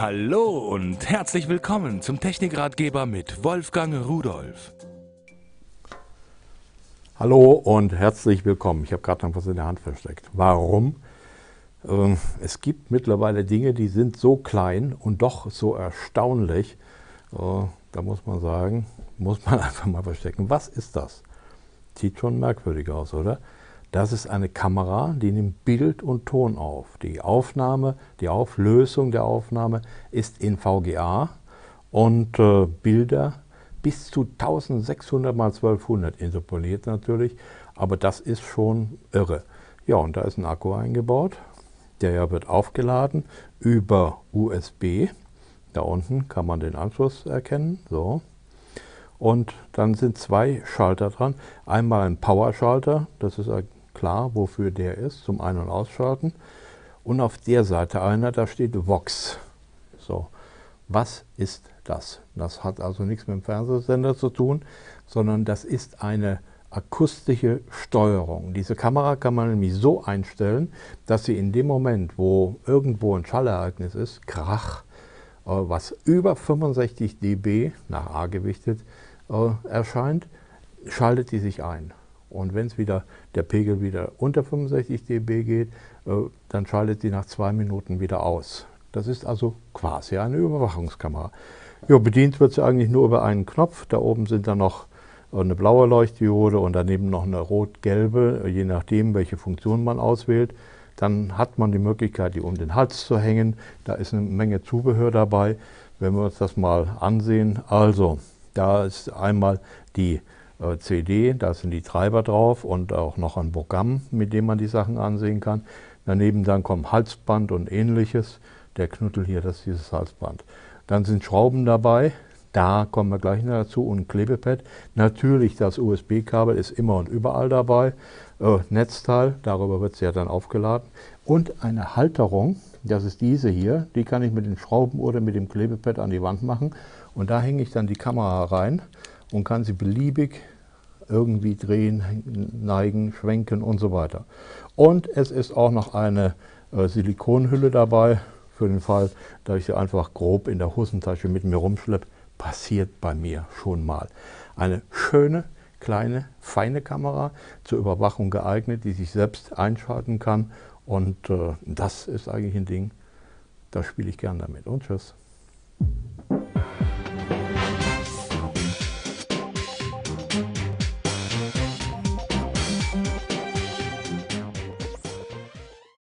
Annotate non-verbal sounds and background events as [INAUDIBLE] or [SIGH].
Hallo und herzlich willkommen zum Technikratgeber mit Wolfgang Rudolf. Hallo und herzlich willkommen. Ich habe gerade noch was in der Hand versteckt. Warum? Ähm, es gibt mittlerweile Dinge, die sind so klein und doch so erstaunlich. Äh, da muss man sagen, muss man [LAUGHS] einfach mal verstecken. Was ist das? Sieht schon merkwürdig aus, oder? Das ist eine Kamera, die nimmt Bild und Ton auf. Die Aufnahme, die Auflösung der Aufnahme ist in VGA und äh, Bilder bis zu 1600 x 1200 interpoliert natürlich, aber das ist schon irre. Ja, und da ist ein Akku eingebaut, der wird aufgeladen über USB. Da unten kann man den Anschluss erkennen, so. Und dann sind zwei Schalter dran. Einmal ein Power-Schalter, das ist klar, wofür der ist, zum Ein- und Ausschalten. Und auf der Seite einer, da steht Vox. So, was ist das? Das hat also nichts mit dem Fernsehsender zu tun, sondern das ist eine akustische Steuerung. Diese Kamera kann man nämlich so einstellen, dass sie in dem Moment, wo irgendwo ein Schallereignis ist, Krach, äh, was über 65 dB nach A gewichtet äh, erscheint, schaltet die sich ein. Und wenn es wieder der Pegel wieder unter 65 dB geht, äh, dann schaltet sie nach zwei Minuten wieder aus. Das ist also quasi eine Überwachungskamera. Ja, bedient wird sie eigentlich nur über einen Knopf. Da oben sind dann noch eine blaue Leuchtdiode und daneben noch eine rot-gelbe, je nachdem, welche Funktion man auswählt. Dann hat man die Möglichkeit, die um den Hals zu hängen. Da ist eine Menge Zubehör dabei. Wenn wir uns das mal ansehen, also da ist einmal die äh, CD, da sind die Treiber drauf und auch noch ein Programm, mit dem man die Sachen ansehen kann. Daneben dann kommt Halsband und ähnliches. Der Knüttel hier, das ist dieses Halsband. Dann sind Schrauben dabei, da kommen wir gleich noch dazu und ein Klebepad. Natürlich das USB-Kabel ist immer und überall dabei. Äh, Netzteil, darüber wird es ja dann aufgeladen. Und eine Halterung, das ist diese hier, die kann ich mit den Schrauben oder mit dem Klebepad an die Wand machen. Und da hänge ich dann die Kamera rein und kann sie beliebig irgendwie drehen, neigen, schwenken und so weiter. Und es ist auch noch eine äh, Silikonhülle dabei, für den Fall, dass ich sie einfach grob in der Hosentasche mit mir rumschleppe. Passiert bei mir schon mal. Eine schöne, kleine, feine Kamera zur Überwachung geeignet, die sich selbst einschalten kann. Und äh, das ist eigentlich ein Ding, da spiele ich gern damit. Und tschüss.